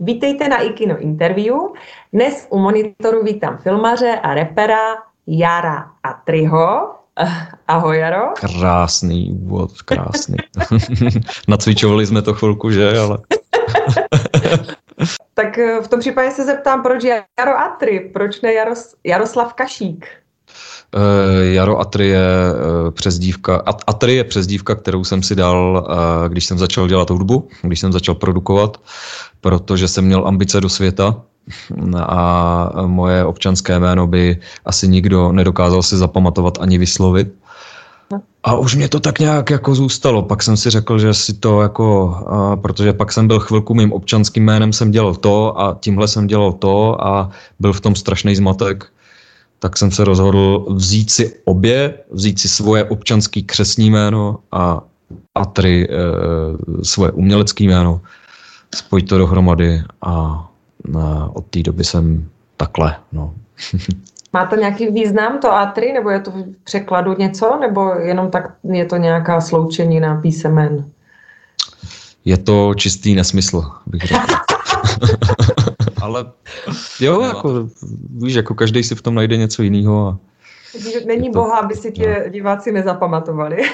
Vítejte na Ikino Interview. Dnes u monitoru vítám filmaře a repera Jara Atriho. Ahoj, Jaro. Krásný úvod, krásný. Nacvičovali jsme to chvilku, že? Ale... tak eh, v tom případě se zeptám, proč Jaro Atri, proč ne Jaros, Jaroslav Kašík? Uh, Jaro Atri je uh, přezdívka, At, Atri je přezdívka, kterou jsem si dal, uh, když jsem začal dělat hudbu, když jsem začal produkovat, protože jsem měl ambice do světa a moje občanské jméno by asi nikdo nedokázal si zapamatovat ani vyslovit. A už mě to tak nějak jako zůstalo. Pak jsem si řekl, že si to jako, a, protože pak jsem byl chvilku mým občanským jménem, jsem dělal to a tímhle jsem dělal to a byl v tom strašný zmatek. Tak jsem se rozhodl vzít si obě, vzít si svoje občanský křesní jméno a Atry e, svoje umělecké jméno, spojit to dohromady a a od té doby jsem takhle. No. Má to nějaký význam, to A3, nebo je to v překladu něco, nebo jenom tak je to nějaká sloučenina písemen? Je to čistý nesmysl, bych řekl. Ale jo, jako, víš, jako každý si v tom najde něco jiného. A Není to, boha, aby si tě no. diváci nezapamatovali.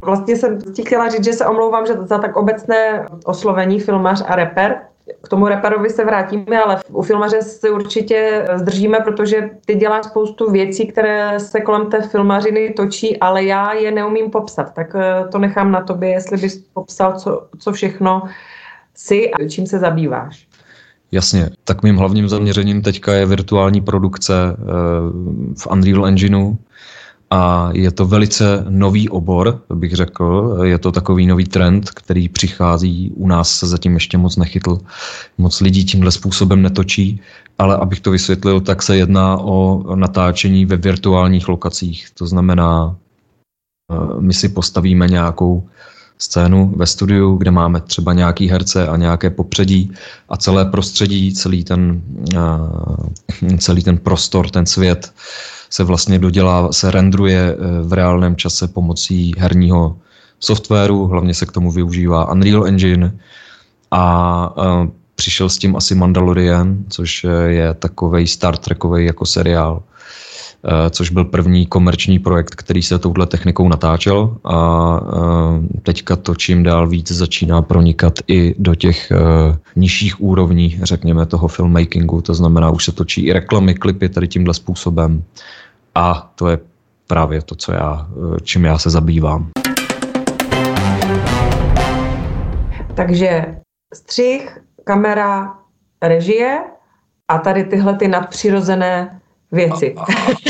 Vlastně jsem ti chtěla říct, že se omlouvám že za tak obecné oslovení filmař a reper. K tomu reperovi se vrátíme, ale u filmaře se určitě zdržíme, protože ty děláš spoustu věcí, které se kolem té filmařiny točí, ale já je neumím popsat. Tak eh, to nechám na tobě, jestli bys popsal, co, co všechno si a čím se zabýváš. Jasně, tak mým hlavním zaměřením teďka je virtuální produkce eh, v Unreal Engineu, a je to velice nový obor, bych řekl. Je to takový nový trend, který přichází. U nás se zatím ještě moc nechytl. Moc lidí tímhle způsobem netočí, ale abych to vysvětlil, tak se jedná o natáčení ve virtuálních lokacích. To znamená, eh, my si postavíme nějakou scénu ve studiu, kde máme třeba nějaký herce a nějaké popředí a celé prostředí, celý ten, eh, celý ten prostor, ten svět se vlastně dodělá, se rendruje eh, v reálném čase pomocí herního softwaru, hlavně se k tomu využívá Unreal Engine. A uh, přišel s tím asi Mandalorian, což je takový Star Trekový jako seriál, což byl první komerční projekt, který se touhle technikou natáčel. A teďka to čím dál víc začíná pronikat i do těch nižších úrovní, řekněme, toho filmmakingu, to znamená, už se točí i reklamy, klipy tady tímhle způsobem. A to je právě to, co já, čím já se zabývám. Takže střih, kamera, režie a tady tyhle ty nadpřirozené věci. A,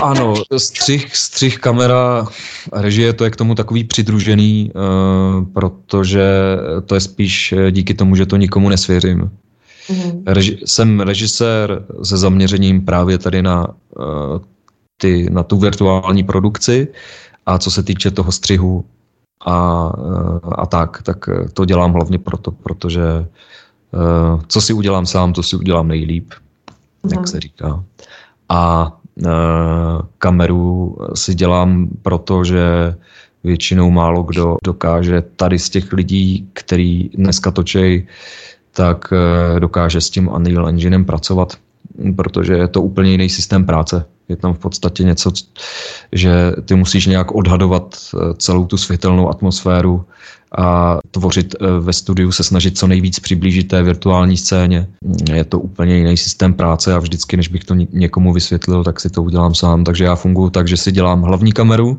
a, ano, střih, střih, kamera, režie, to je k tomu takový přidružený, uh, protože to je spíš díky tomu, že to nikomu nesvěřím. Mm-hmm. Reži, jsem režisér se zaměřením právě tady na uh, ty, na tu virtuální produkci a co se týče toho střihu a, a tak, tak to dělám hlavně proto, protože eh, co si udělám sám, to si udělám nejlíp, mm. jak se říká. A eh, kameru si dělám proto, že většinou málo kdo dokáže tady z těch lidí, který dneska točej, tak eh, dokáže s tím Unreal Enginem pracovat, protože je to úplně jiný systém práce. Je tam v podstatě něco, že ty musíš nějak odhadovat eh, celou tu světelnou atmosféru a tvořit eh, ve studiu, se snažit co nejvíc přiblížit té virtuální scéně. Je to úplně jiný systém práce a vždycky, než bych to někomu vysvětlil, tak si to udělám sám. Takže já funguji tak, že si dělám hlavní kameru,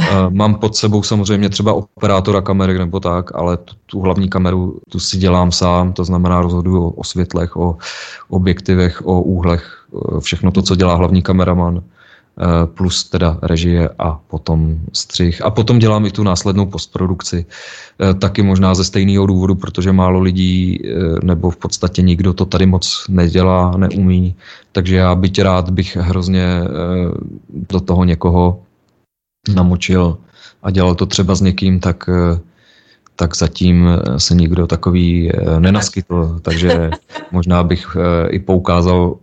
eh, Mám pod sebou samozřejmě třeba operátora kamery nebo tak, ale tu, tu hlavní kameru tu si dělám sám, to znamená rozhoduju o světlech, o objektivech, o úhlech, všechno to, co dělá hlavní kameraman, eh, plus teda režie a potom střih. A potom dělám i tu následnou postprodukci. Eh, taky možná ze stejného důvodu, protože málo lidí eh, nebo v podstatě nikdo to tady moc nedělá, neumí. Takže já byť rád bych hrozně do toho někoho namočil a dělal to třeba s někým, tak tak zatím se nikdo takový nenaskytl, takže možná bych i poukázal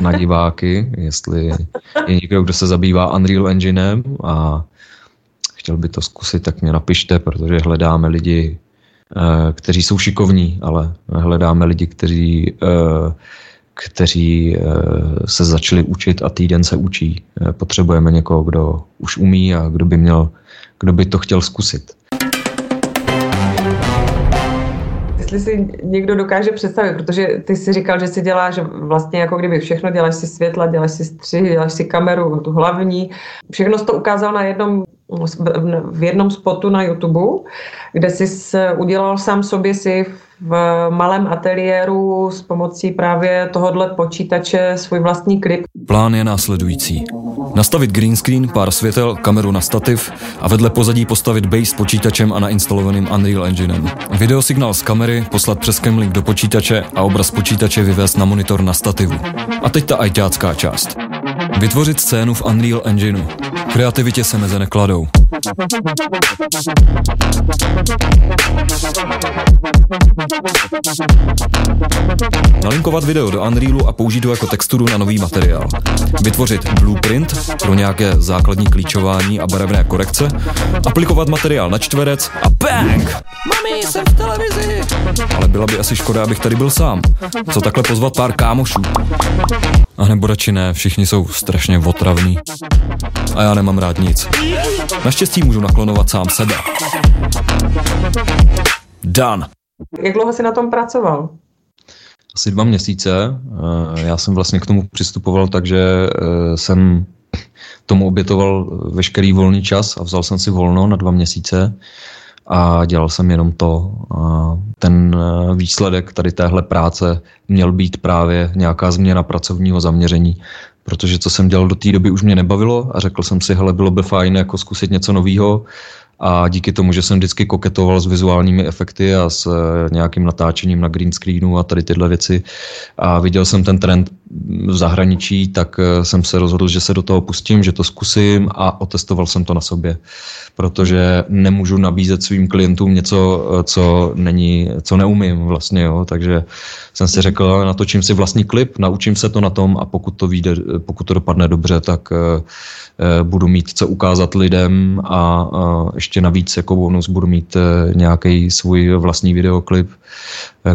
na diváky, jestli je někdo, kdo se zabývá Unreal Enginem a chtěl by to zkusit, tak mě napište, protože hledáme lidi, eh, kteří jsou šikovní, ale hledáme lidi, kteří, eh, kteří se začali učit a týden se učí. Potřebujeme někoho, kdo už umí a kdo by, měl, kdo by to chtěl zkusit. Jestli si někdo dokáže představit, protože ty si říkal, že si děláš vlastně jako kdyby všechno, děláš si světla, děláš si střih, děláš si kameru, tu hlavní. Všechno jsi to ukázal na jednom, v jednom spotu na YouTube, kde jsi udělal sám sobě si v malém ateliéru s pomocí právě tohohle počítače svůj vlastní klip. Plán je následující. Nastavit green screen, pár světel, kameru na stativ a vedle pozadí postavit base s počítačem a nainstalovaným Unreal Enginem. Videosignál z kamery poslat přes Camlink do počítače a obraz počítače vyvést na monitor na stativu. A teď ta ajťácká část. Vytvořit scénu v Unreal Engineu. Kreativitě se meze nekladou. Nalinkovat video do Unrealu a použít ho jako texturu na nový materiál. Vytvořit blueprint pro nějaké základní klíčování a barevné korekce. Aplikovat materiál na čtverec a bang! Mami, jsem v televizi! Ale byla by asi škoda, abych tady byl sám. Co takhle pozvat pár kámošů? A nebo radši ne, všichni jsou strašně otravní. A já nemám rád nic. Naštěstí můžu naklonovat sám sebe. Done. Jak dlouho jsi na tom pracoval? Asi dva měsíce. Eh, já jsem vlastně k tomu přistupoval tak, že eh, jsem tomu obětoval veškerý volný čas a vzal jsem si volno na dva měsíce a dělal jsem jenom to. A ten eh, výsledek tady téhle práce měl být právě nějaká změna pracovního zaměření, protože co jsem dělal do té doby už mě nebavilo a řekl jsem si, hele, bylo by fajn jako zkusit něco nového a díky tomu, že jsem vždycky koketoval s vizuálními efekty a s eh, nějakým natáčením na green screenu a tady tyhle věci a viděl jsem ten trend v zahraničí, tak eh, jsem se rozhodl, že se do toho pustím, že to zkusím a otestoval jsem to na sobě, protože nemůžu nabízet svým klientům něco, eh, co není, co neumím vlastně, jo. takže jsem si řekl, natočím si vlastní klip, naučím se to na tom a pokud to vyjde, pokud to dopadne dobře, tak budu mít co ukázat lidem a ještě navíc jako bonus budu mít nějaký svůj vlastní videoklip,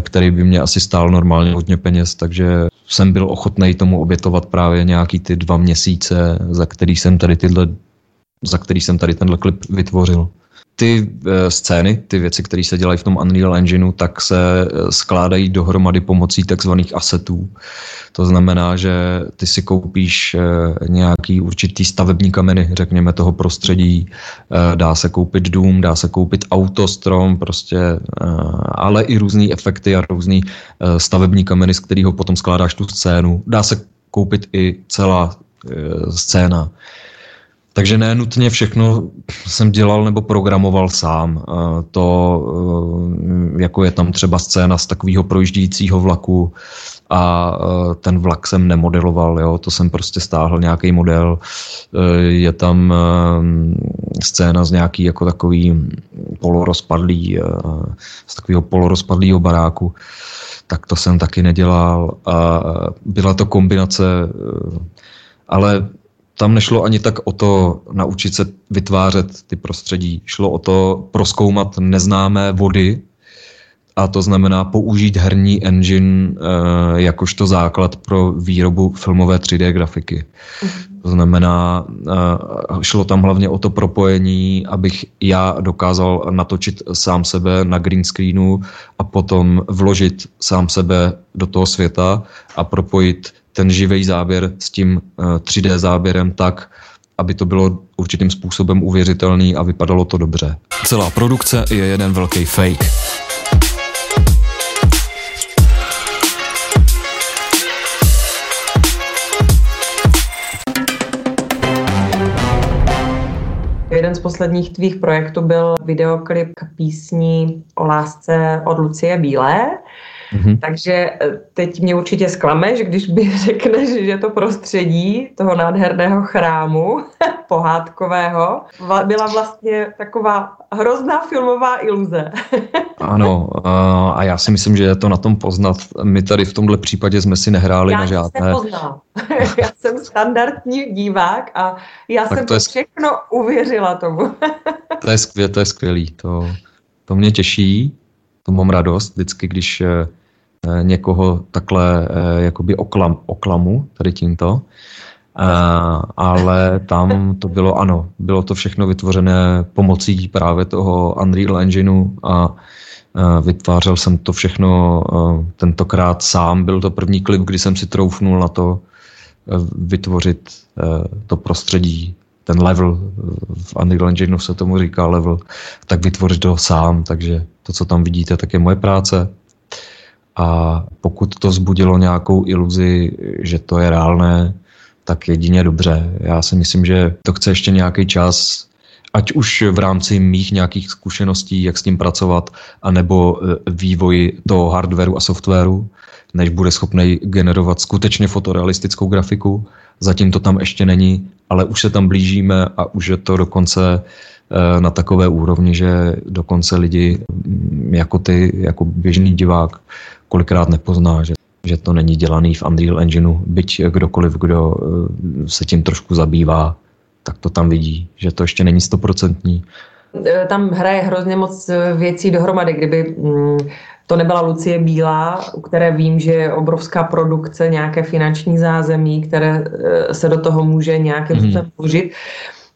který by mě asi stál normálně hodně peněz, takže jsem byl ochotný tomu obětovat právě nějaký ty dva měsíce, za který jsem tady tyhle, za který jsem tady tenhle klip vytvořil ty e, scény, ty věci, které se dělají v tom Unreal Engineu, tak se e, skládají dohromady pomocí takzvaných asetů. To znamená, že ty si koupíš e, nějaký určitý stavební kameny, řekněme toho prostředí, dá se koupit dům, dá se koupit auto, strom, prostě, ale i různé efekty a různé stavební kameny, z kterého potom skládáš tu scénu. Dá se koupit i celá scéna. Takže ne nutně všechno jsem dělal nebo programoval sám. To, eh, jako je tam třeba scéna z takového projíždějícího vlaku a eh, ten vlak jsem nemodeloval, jo, to jsem prostě stáhl nějaký model. Eh, je tam scéna z nějaký jako takový polorozpadlý, z takového polorozpadlého baráku tak to jsem taky nedělal. A byla to kombinace, ale tam nešlo ani tak o to naučit se vytvářet ty prostředí. Šlo o to proskoumat neznámé vody, a to znamená použít herní engine e, jakožto základ pro výrobu filmové 3D grafiky. Mm. To znamená, e, šlo tam hlavně o to propojení, abych já dokázal natočit sám sebe na green screenu a potom vložit sám sebe do toho světa a propojit ten živý záběr s tím 3D eh, záběrem tak, aby to bylo určitým způsobem uvěřitelný a vypadalo to dobře. Celá produkce je jeden velký fake. Jeden z posledních tvých projektů byl videoklip k písni o lásce od Lucie Bílé. Mm-hmm. Takže eh, teď mě určitě zklameš, když by řekneš, že to prostředí toho nádherného chrámu pohádkového byla vlastně taková hrozná filmová iluze. Ano, a já si myslím, že je to na tom poznat. My tady v tomhle případě jsme si nehráli já na žádné. Já já jsem standardní divák a já tak jsem to je... všechno uvěřila tomu. to je skvělé, to je skvělý. To, to mě těší, to mám radost vždycky, když eh, někoho takhle eh, jakoby oklam, oklamu tady tímto. Uh, ale tam to bylo, ano, bylo to všechno vytvořené pomocí právě toho Unreal Engineu a vytvářel jsem to všechno tentokrát sám. Byl to první klip, kdy jsem si troufnul na to vytvořit to prostředí, ten level, v Unreal Engineu se tomu říká level, tak vytvořit to sám, takže to, co tam vidíte, tak je moje práce. A pokud to zbudilo nějakou iluzi, že to je reálné, tak jedině dobře. Já si myslím, že to chce ještě nějaký čas, ať už v rámci mých nějakých zkušeností, jak s tím pracovat, anebo e, vývoj toho hardwareu a softwaru, než bude schopný generovat skutečně fotorealistickou grafiku. Zatím to tam ještě není, ale už se tam blížíme a už je to dokonce e, na takové úrovni, že dokonce lidi jako ty, jako běžný divák, kolikrát nepozná, že že to není dělaný v Unreal Engineu, byť kdokoliv, kdo eh, se tím trošku zabývá, tak to tam vidí, že to ještě není stoprocentní. Eh, tam hraje hrozně moc eh, věcí dohromady, kdyby mm, to nebyla Lucie Bílá, u které vím, že je obrovská produkce, nějaké finanční zázemí, které se do toho může nějakým mhm. způsobem mm. vložit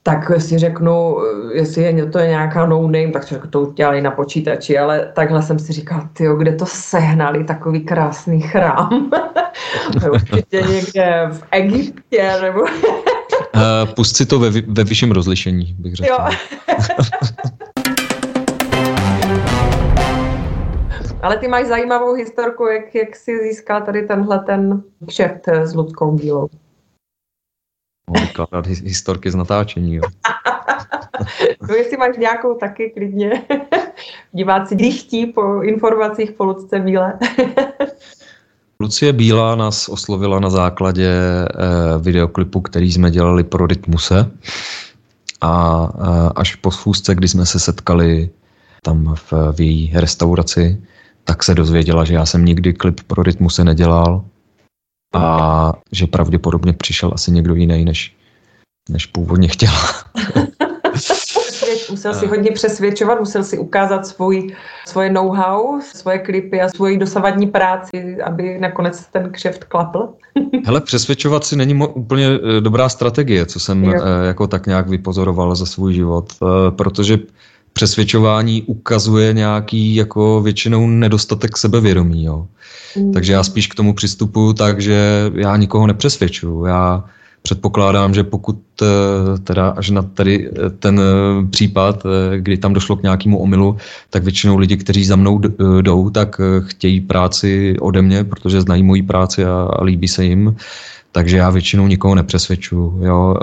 tak si řeknu, jestli je to je nějaká no name, tak to udělali na počítači, ale takhle jsem si říkal, ty kde to sehnali, takový krásný chrám. Určitě někde v Egyptě, nebo... uh, pust si to ve, ve vyšším rozlišení, bych řekl. Jo. Ale ty máš zajímavou historku, jak, jak jsi získal tady tenhle ten kšeft s Ludskou Bílou vykládat historky z natáčení. Jo. no jestli máš nějakou taky klidně. Diváci dychtí po informacích po Lucce Bílé. Lucie Bílá nás oslovila na základě eh, videoklipu, který jsme dělali pro Rytmuse. A eh, až po schůzce, kdy jsme se setkali tam v, v její restauraci, tak se dozvěděla, že já jsem nikdy klip pro Rytmuse nedělal a že pravděpodobně přišel asi někdo jiný, než, než původně chtěla. musel si hodně přesvědčovat, musel si ukázat svůj, svoje know-how, svoje klipy a svoji dosavadní práci, aby nakonec ten kšeft klapl. Hele, přesvědčovat si není mo- úplně eh, dobrá strategie, co jsem jo. Eh, jako tak nějak vypozoroval za svůj život, eh, protože přesvědčování ukazuje nějaký jako většinou nedostatek sebevědomí. Jo. Mm. Takže já spíš k tomu přistupuju tak, že já nikoho nepřesvědčuju. Já předpokládám, že pokud eh, teda až na tady eh, ten eh, případ, kdy tam došlo k nějakému omylu, tak většinou lidi, kteří za mnou jdou, tak chtějí práci ode mě, protože znají moji práci a, a líbí se jim. Takže já většinou nikoho nepřesvědčuju. Jo.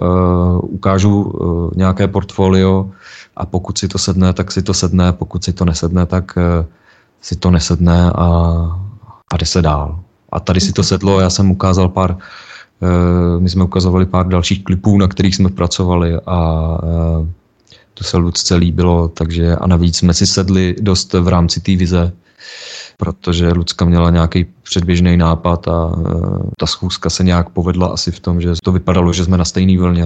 ukážu nějaké portfolio a pokud si to sedne, tak si to sedne, pokud si to nesedne, tak si to nesedne a, a jde se dál. A tady si to sedlo, já jsem ukázal pár, uh, my jsme ukazovali pár dalších klipů, na kterých jsme pracovali a uh, to se Lucce líbilo, takže a navíc jsme si sedli dost v rámci té vize, protože Lucka měla nějaký předběžný nápad a ta schůzka se nějak povedla asi v tom, že to vypadalo, že jsme na stejné vlně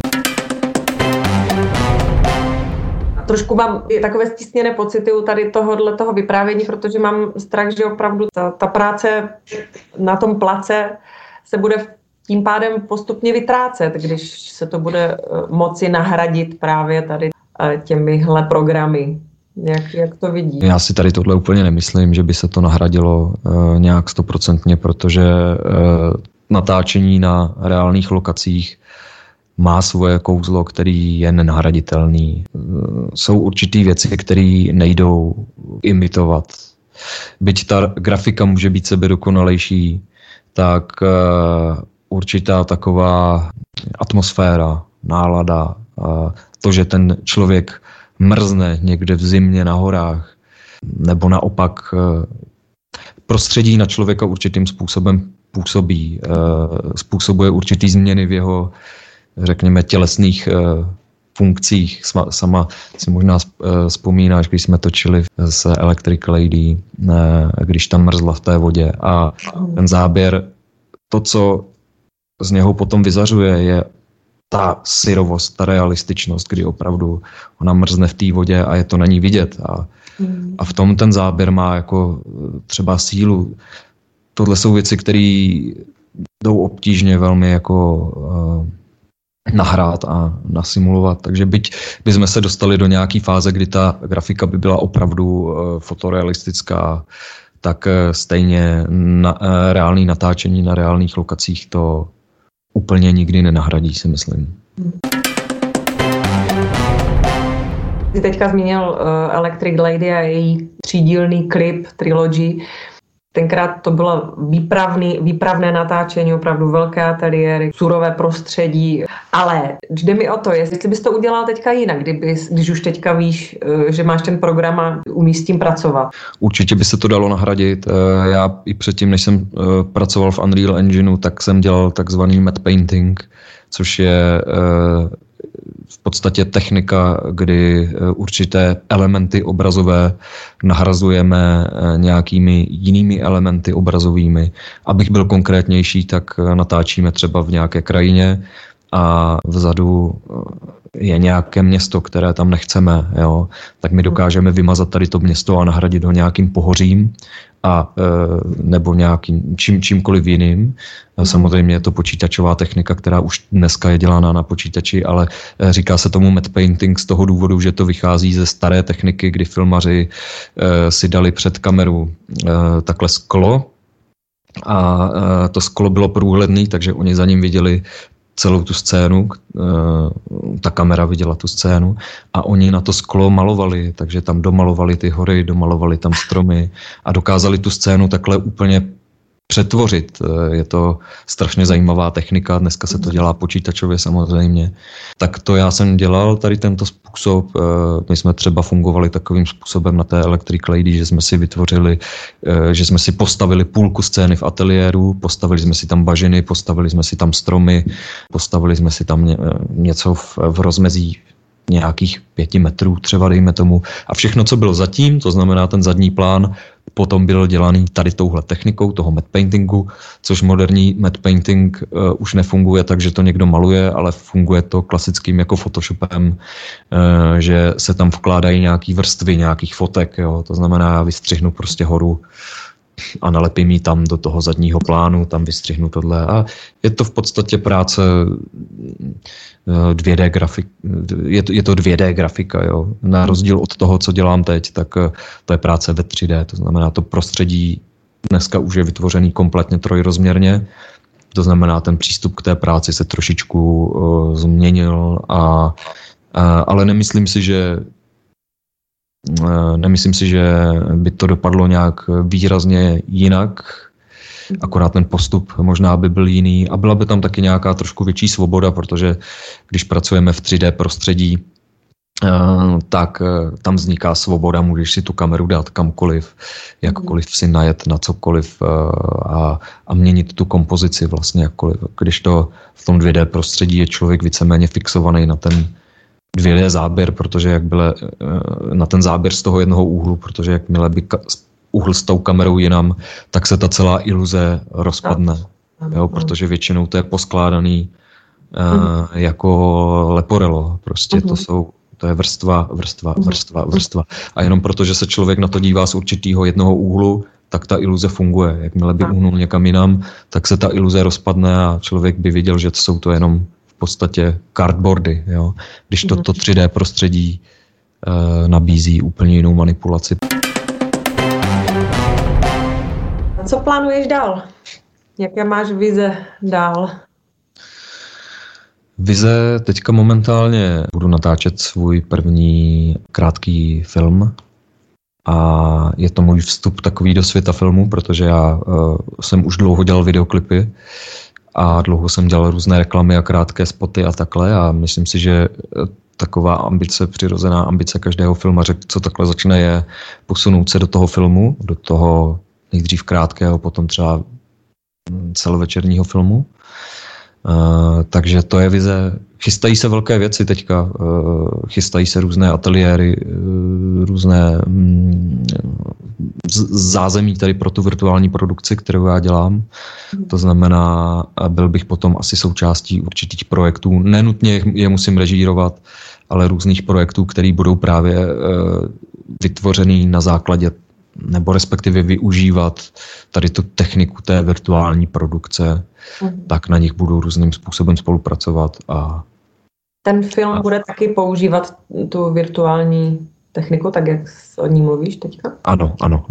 trošku mám takové stisněné pocity u tady tohohle toho vyprávění, protože mám strach, že opravdu ta, ta práce na tom place se bude tím pádem postupně vytrácet, když se to bude eh, moci nahradit právě tady eh, těmihle programy. Jak, jak to vidí? Já si tady tohle úplně nemyslím, že by se to nahradilo uh, nějak stoprocentně, protože uh, natáčení na reálných lokacích má svoje kouzlo, který je nenahraditelný. Jsou určitý věci, které nejdou imitovat. Byť ta grafika může být sebedokonalejší, tak eh, určitá taková atmosféra, nálada, to, že ten člověk mrzne někde v zimě na horách, nebo naopak eh, prostředí na člověka určitým způsobem působí, eh, způsobuje určitý změny v jeho řekněme, tělesných, eh, funkcích. Sama si možná vzpomínáš, když jsme točili s Electric Lady, když tam mrzla v té vodě a ten záběr, to, co z něho potom vyzařuje, je ta syrovost, ta realističnost, kdy opravdu ona mrzne v té vodě a je to na ní vidět. A, hmm. a v tom ten záběr má jako třeba sílu. Tohle jsou věci, které jdou obtížně velmi jako nahrát a nasimulovat. Takže byť bychom se dostali do nějaké fáze, kdy ta grafika by byla opravdu uh, fotorealistická, tak uh, stejně na, uh, reálný natáčení na reálných lokacích to úplně nikdy nenahradí, si myslím. Ty teďka zmínil Electric Lady a její třídílný klip, trilogy. Tenkrát to bylo výpravný, výpravné natáčení, opravdu velké ateliéry, surové prostředí, ale jde mi o to, jestli bys to udělal teďka jinak, kdyby, když už teďka víš, eh, že máš ten program a umíš s tím pracovat. Určitě by se to dalo nahradit. Eh, já i předtím, než jsem eh, pracoval v Unreal Engineu, tak jsem dělal takzvaný matte painting, což je v podstatě technika, kdy eh, určité elementy obrazové nahrazujeme eh, nějakými jinými elementy obrazovými. Abych byl konkrétnější, tak eh, natáčíme třeba v nějaké krajině a vzadu je nějaké město, které tam nechceme, jo, tak my dokážeme vymazat tady to město a nahradit ho nějakým pohořím a e, nebo nějakým čím, čímkoliv jiným. Mhm. Samozřejmě je to počítačová technika, která už dneska je dělána na počítači, ale e, říká se tomu matte painting z toho důvodu, že to vychází ze staré techniky, kdy filmaři e, si dali před kameru takhle sklo, a to sklo bylo průhledný, takže oni za ním viděli celou tu scénu, eh, ta kamera viděla tu scénu a oni na to sklo malovali, takže tam domalovali ty hory, domalovali tam stromy a dokázali tu scénu takhle úplně přetvořit. Eh, je to strašně zajímavá technika, dneska se to dělá počítačově samozřejmě. Tak to já jsem dělal tady tento způsob. Eh, my jsme třeba fungovali takovým způsobem na té Electric Lady, že jsme si vytvořili, eh, že jsme si postavili půlku scény v ateliéru, postavili jsme si tam bažiny, postavili jsme si tam stromy, postavili jsme si tam něco v, v rozmezí nějakých pěti metrů třeba, dejme tomu. A všechno, co bylo zatím, to znamená ten zadní plán, potom byl dělaný tady touhle technikou, toho matte paintingu, což moderní matte painting uh, už nefunguje tak, že to někdo maluje, ale funguje to klasickým jako Photoshopem, uh, že se tam vkládají nějaký vrstvy nějakých fotek, jo? to znamená, já vystřihnu prostě horu a nalepím ji tam do toho zadního plánu, tam vystřihnu tohle. A je to v podstatě práce 2D eh, grafik, je to, je to 2D grafika, jo. Na rozdíl od toho, co dělám teď, tak eh, to je práce ve 3D, to znamená, to prostředí dneska už je vytvořený kompletně trojrozměrně, to znamená, ten přístup k té práci se trošičku uh, změnil, a, uh, ale nemyslím si, že nemyslím si, že by to dopadlo nějak výrazně jinak, akorát ten postup možná by byl jiný a byla by tam taky nějaká trošku větší svoboda, protože když pracujeme v 3D prostředí, eh, tak eh, tam vzniká svoboda, můžeš si tu kameru dát kamkoliv, jakkoliv si najet na cokoliv eh, a, a měnit tu kompozici vlastně jakkoliv. Když to v tom 2D prostředí je člověk víceméně fixovaný na ten 2D záběr, protože jak byle na ten záběr z toho jednoho úhlu, protože jakmile by uhl s tou kamerou jinam, tak se ta celá iluze rozpadne. Jo, protože většinou to je poskládaný uh, jako leporelo. Prostě to mhm. jsou to je vrstva, vrstva, mhm. vrstva, vrstva. A jenom proto, že se člověk na to dívá z určitého jednoho úhlu, tak ta iluze funguje. Jakmile by uhnul někam jinam, tak se ta iluze rozpadne a člověk by viděl, že to jsou to jenom podstatě cardboardy. Jo? Když toto 3D mhm. prostředí uh, nabízí úplně jinou manipulaci. Co plánuješ dál? Jaké máš vize dál? Vize teďka momentálně budu natáčet svůj první krátký film a je to můj vstup takový do světa filmu, protože já uh, jsem už dlouho dělal videoklipy a dlouho jsem dělal různé reklamy a krátké spoty a takhle a myslím si, že eh, taková ambice, přirozená ambice každého filmaře, co takhle začne, je posunout se do toho filmu, do toho nejdřív krátkého, potom třeba celovečerního filmu. Uh, takže to je vize. Chystají se velké věci teďka. Uh, chystají se různé ateliéry, uh, různé um, zázemí tady pro tu virtuální produkci, kterou já dělám. To znamená, byl bych potom asi součástí určitých projektů. Nenutně je musím režírovat, ale různých projektů, které budou právě uh, vytvořený na základě nebo respektive využívat tady tu techniku té virtuální produkce, mm. tak na nich budu různým způsobem spolupracovat. A, Ten film a, bude taky používat tu virtuální techniku, tak jak o ní mluvíš teďka? Ano, ano.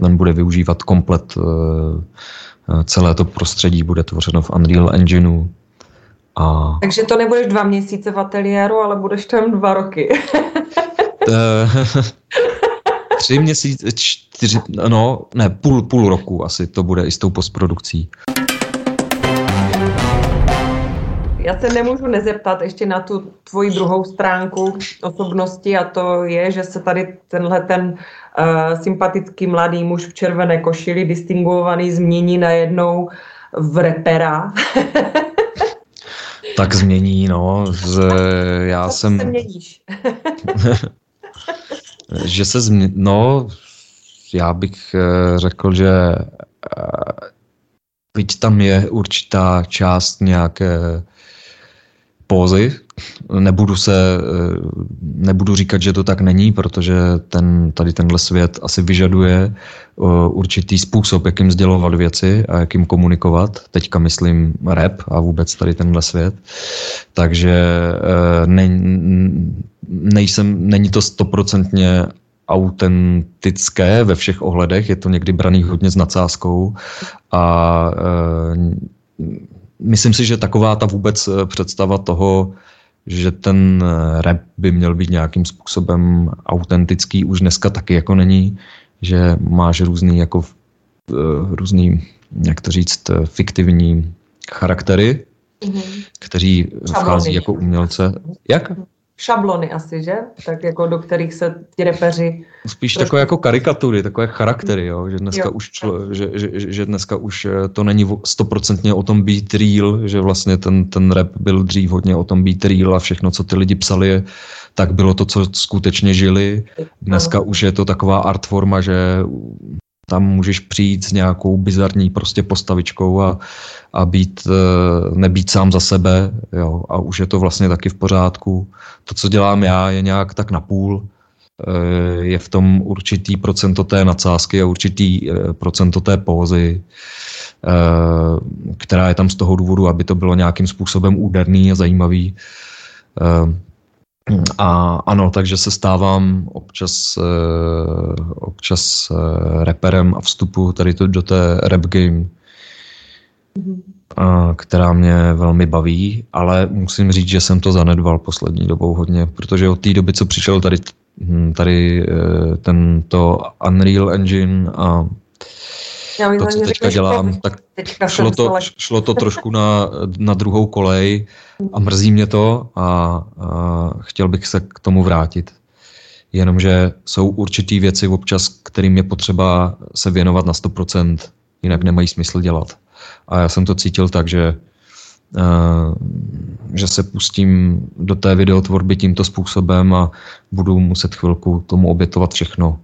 Ten bude využívat komplet eh, celé to prostředí bude tvořeno v Unreal Engineu. A... Takže to nebudeš dva měsíce v ateliéru, ale budeš tam dva roky. tři měsíce, čtyři, no, ne, půl, půl roku asi to bude i s tou postprodukcí. Já se nemůžu nezeptat ještě na tu tvoji druhou stránku osobnosti a to je, že se tady tenhle ten uh, sympatický mladý muž v červené košili, distinguovaný, změní najednou v repera. tak změní, no. Z, já Co jsem... se měníš? že se změ... No, já bych eh, řekl, že byť eh, tam je určitá část nějaké pózy. Nebudu se, eh, nebudu říkat, že to tak není, protože ten, tady tenhle svět asi vyžaduje určitý způsob, jakým sdělovat věci a jakým komunikovat. Teďka myslím rap a vůbec tady tenhle svět. Takže ne, nejsem, není to stoprocentně autentické ve všech ohledech, je to někdy braný hodně s nadsázkou a e, myslím si, že taková ta vůbec e, představa toho, že ten rap by měl být nějakým způsobem autentický, už dneska taky jako není, že máš různý jako e, různý, jak to říct, fiktivní charaktery, mm-hmm. kteří vchází jako umělce. Jak? Šablony asi, že? Tak jako do kterých se ti repeři... Spíš trošku... takové jako karikatury, takové charaktery, jo? Že, dneska jo. Už člo, že, že, že, dneska už eh, to není stoprocentně o tom být real, že vlastně ten, ten rap byl dřív hodně o tom být real a všechno, co ty lidi psali, tak bylo to, co skutečně žili. Dneska už je to taková art forma, že tam můžeš přijít s nějakou bizarní prostě postavičkou a, a být, eh, nebýt sám za sebe jo, a už je to vlastně taky v pořádku. To, co dělám já, je nějak tak napůl. Eh, je v tom určitý procento té nadsázky a určitý eh, procento té pózy, která je tam z toho důvodu, aby to bylo nějakým způsobem úderný a zajímavý. A ano, takže se stávám občas, eh, občas eh, reperem a vstupu tady to, do té rap game, a, která mě velmi baví, ale musím říct, že jsem to zanedbal poslední dobou hodně, protože od té doby, co přišel tady, hm, tady eh, tento Unreal Engine a já to, co teďka dělám, tak teďka šlo, to, šlo to trošku na, na druhou kolej a mrzí mě to a, a chtěl bych se k tomu vrátit. Jenomže jsou určitý věci občas, kterým je potřeba se věnovat na 100%, jinak nemají smysl dělat. A já jsem to cítil tak, že, uh, že se pustím do té videotvorby tímto způsobem a budu muset chvilku tomu obětovat všechno.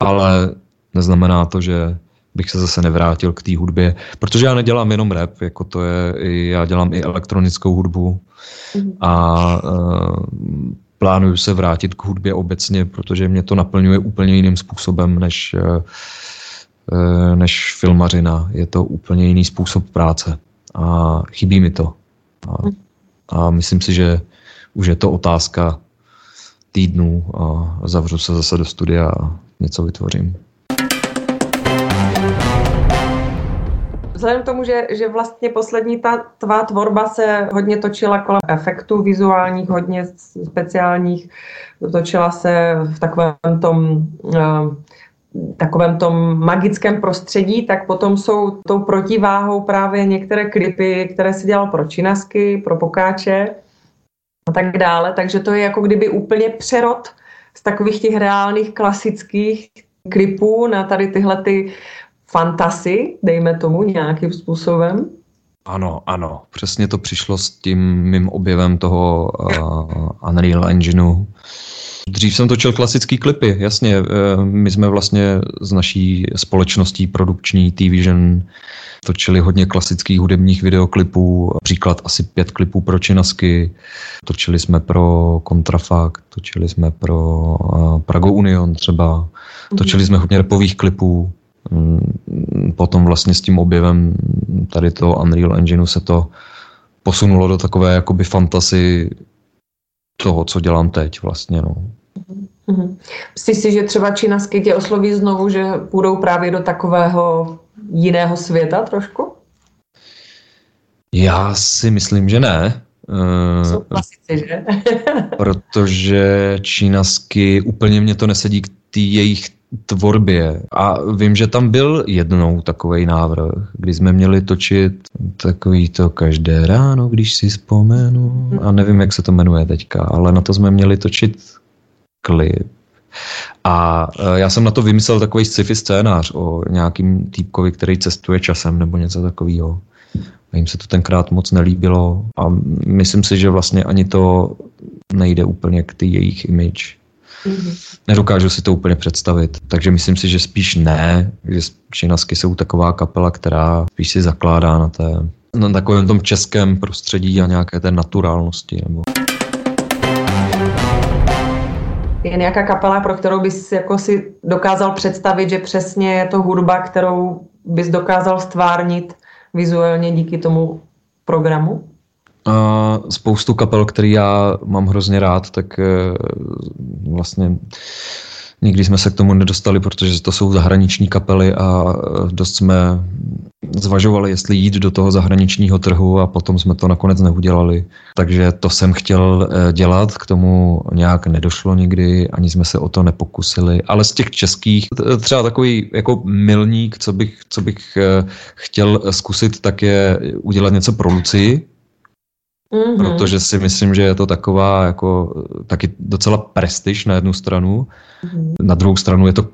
Ale neznamená to, že bych se zase nevrátil k té hudbě, protože já nedělám jenom rap, jako to je, já dělám i elektronickou hudbu mhm. a uh, plánuju se vrátit k hudbě obecně, protože mě to naplňuje úplně jiným způsobem než, uh, než filmařina. Je to úplně jiný způsob práce a chybí mi to. A, mhm. a myslím si, že už je to otázka týdnů a zavřu se zase do studia a něco vytvořím. Vzhledem k tomu, že, že vlastně poslední ta tvá tvorba se hodně točila kolem efektů vizuálních, hodně speciálních, točila se v takovém tom uh, takovém tom magickém prostředí, tak potom jsou tou protiváhou právě některé klipy, které si dělal pro činasky, pro pokáče a tak dále. Takže to je jako kdyby úplně přerod z takových těch reálných klasických klipů na tady tyhle ty fantasy, dejme tomu nějakým způsobem? Ano, ano. Přesně to přišlo s tím mým objevem toho uh, Unreal Engineu. Dřív jsem točil klasický klipy, jasně. Uh, my jsme vlastně z naší společností produkční T-Vision točili hodně klasických hudebních videoklipů, příklad asi pět klipů pro Činasky, točili jsme pro Contrafakt, točili jsme pro uh, Prago Union třeba, točili jsme hodně repových klipů, potom vlastně s tím objevem tady toho Unreal Engineu se to posunulo do takové jakoby fantasy toho, co dělám teď vlastně, no. Mm-hmm. Myslíš si, že třeba činasky tě osloví znovu, že půjdou právě do takového jiného světa trošku? Já si myslím, že ne. Jsou klasici, že? protože čínasky úplně mě to nesedí k té jejich tvorbě. A vím, že tam byl jednou takový návrh, kdy jsme měli točit takový to každé ráno, když si vzpomenu. A nevím, jak se to jmenuje teďka, ale na to jsme měli točit klip. A e, já jsem na to vymyslel takový sci-fi scénář o nějakým týpkovi, který cestuje časem nebo něco takového. A jim se to tenkrát moc nelíbilo a myslím si, že vlastně ani to nejde úplně k té jejich image. Mm-hmm. Nedokážu si to úplně představit, takže myslím si, že spíš ne, že Činasky jsou taková kapela, která spíš si zakládá na, té, na takovém tom českém prostředí a nějaké té naturálnosti. Nebo... Je nějaká kapela, pro kterou bys jako si dokázal představit, že přesně je to hudba, kterou bys dokázal stvárnit vizuálně díky tomu programu? A spoustu kapel, který já mám hrozně rád, tak eh, vlastně nikdy jsme se k tomu nedostali, protože to jsou zahraniční kapely a eh, dost jsme zvažovali, jestli jít do toho zahraničního trhu a potom jsme to nakonec neudělali. Takže to jsem chtěl eh, dělat, k tomu nějak nedošlo nikdy, ani jsme se o to nepokusili. Ale z těch českých, třeba takový jako milník, co bych, co bych chtěl zkusit, tak je udělat něco pro Lucii, Mm-hmm. Protože si myslím, že je to taková jako taky docela prestiž na jednu stranu. Mm-hmm. Na druhou stranu je to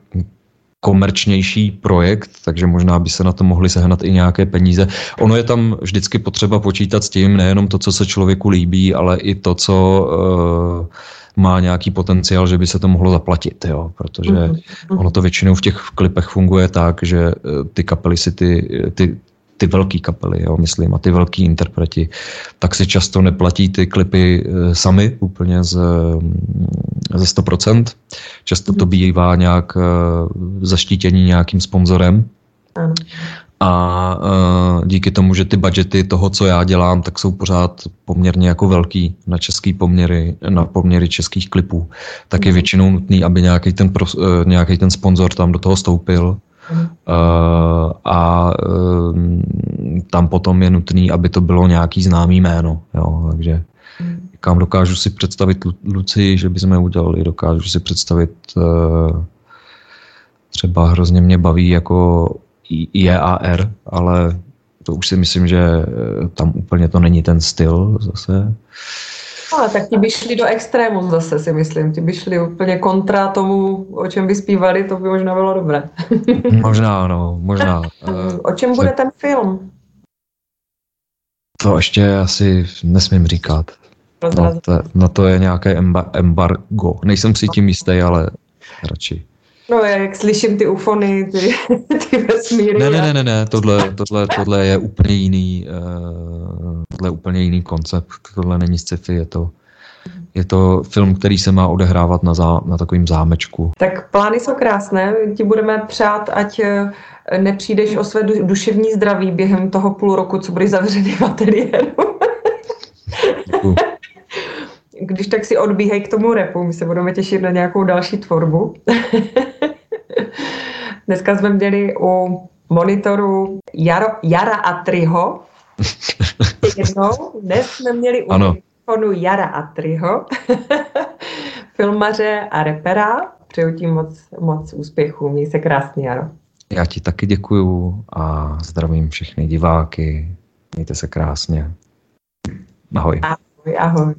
komerčnější projekt, takže možná by se na to mohly sehnat i nějaké peníze. Ono je tam vždycky potřeba počítat s tím, nejenom to, co se člověku líbí, ale i to, co uh, má nějaký potenciál, že by se to mohlo zaplatit, jo? protože mm-hmm. ono to většinou v těch klipech funguje tak, že eh, ty kapely si ty, ty, ty velké kapely, jo, myslím, a ty velký interpreti, tak si často neplatí ty klipy e, sami úplně z, ze 100%. Často to mhm. bývá nějak e, zaštítění nějakým sponzorem. A e, díky tomu, že ty budgety toho, co já dělám, tak jsou pořád poměrně jako velký na český poměry, na poměry českých klipů, tak je mhm. většinou nutný, aby nějaký ten, nějaký ten sponzor tam do toho stoupil a uh, tam potom je nutný, aby to bylo nějaký známý jméno. Jo, takže kam dokážu si představit Luci, že bychom udělali, dokážu si představit uh, třeba hrozně mě baví jako IEAR, ale to už si myslím, že tam úplně to není ten styl zase. Ale tak ti by šli do extrému zase, si myslím. Ti by šli úplně kontra tomu, o čem by zpívali, to by možná bylo dobré. možná, no, možná. o čem bude ten film? To ještě asi nesmím říkat. No, to, na to je nějaké embargo. Nejsem si tím jistý, ale radši. No, jak slyším ty ufony, ty, ty vesmíry. Ne, ne, ne, ne, ne, tohle, tohle, tohle je úplně jiný, uh, tohle je úplně jiný koncept, tohle není sci-fi, je to, je to film, který se má odehrávat na, zá, na takovým zámečku. Tak plány jsou krásné, ti budeme přát, ať eh, nepřijdeš o své duševní zdraví během toho půl roku, co budeš zavřený v ateliéru. Když tak si odbíhej k tomu repu, my se budeme těšit na nějakou další tvorbu. Dneska jsme měli u monitoru Jaro, Jara Atriho. Jednou, dnes jsme měli u ano. monitoru Jara Atriho, filmaře a repera. Přeju ti moc, moc úspěchů. Měj se krásně, Jaro. Já ti taky děkuju a zdravím všechny diváky. Mějte se krásně. Ahoj. Ahoj, ahoj.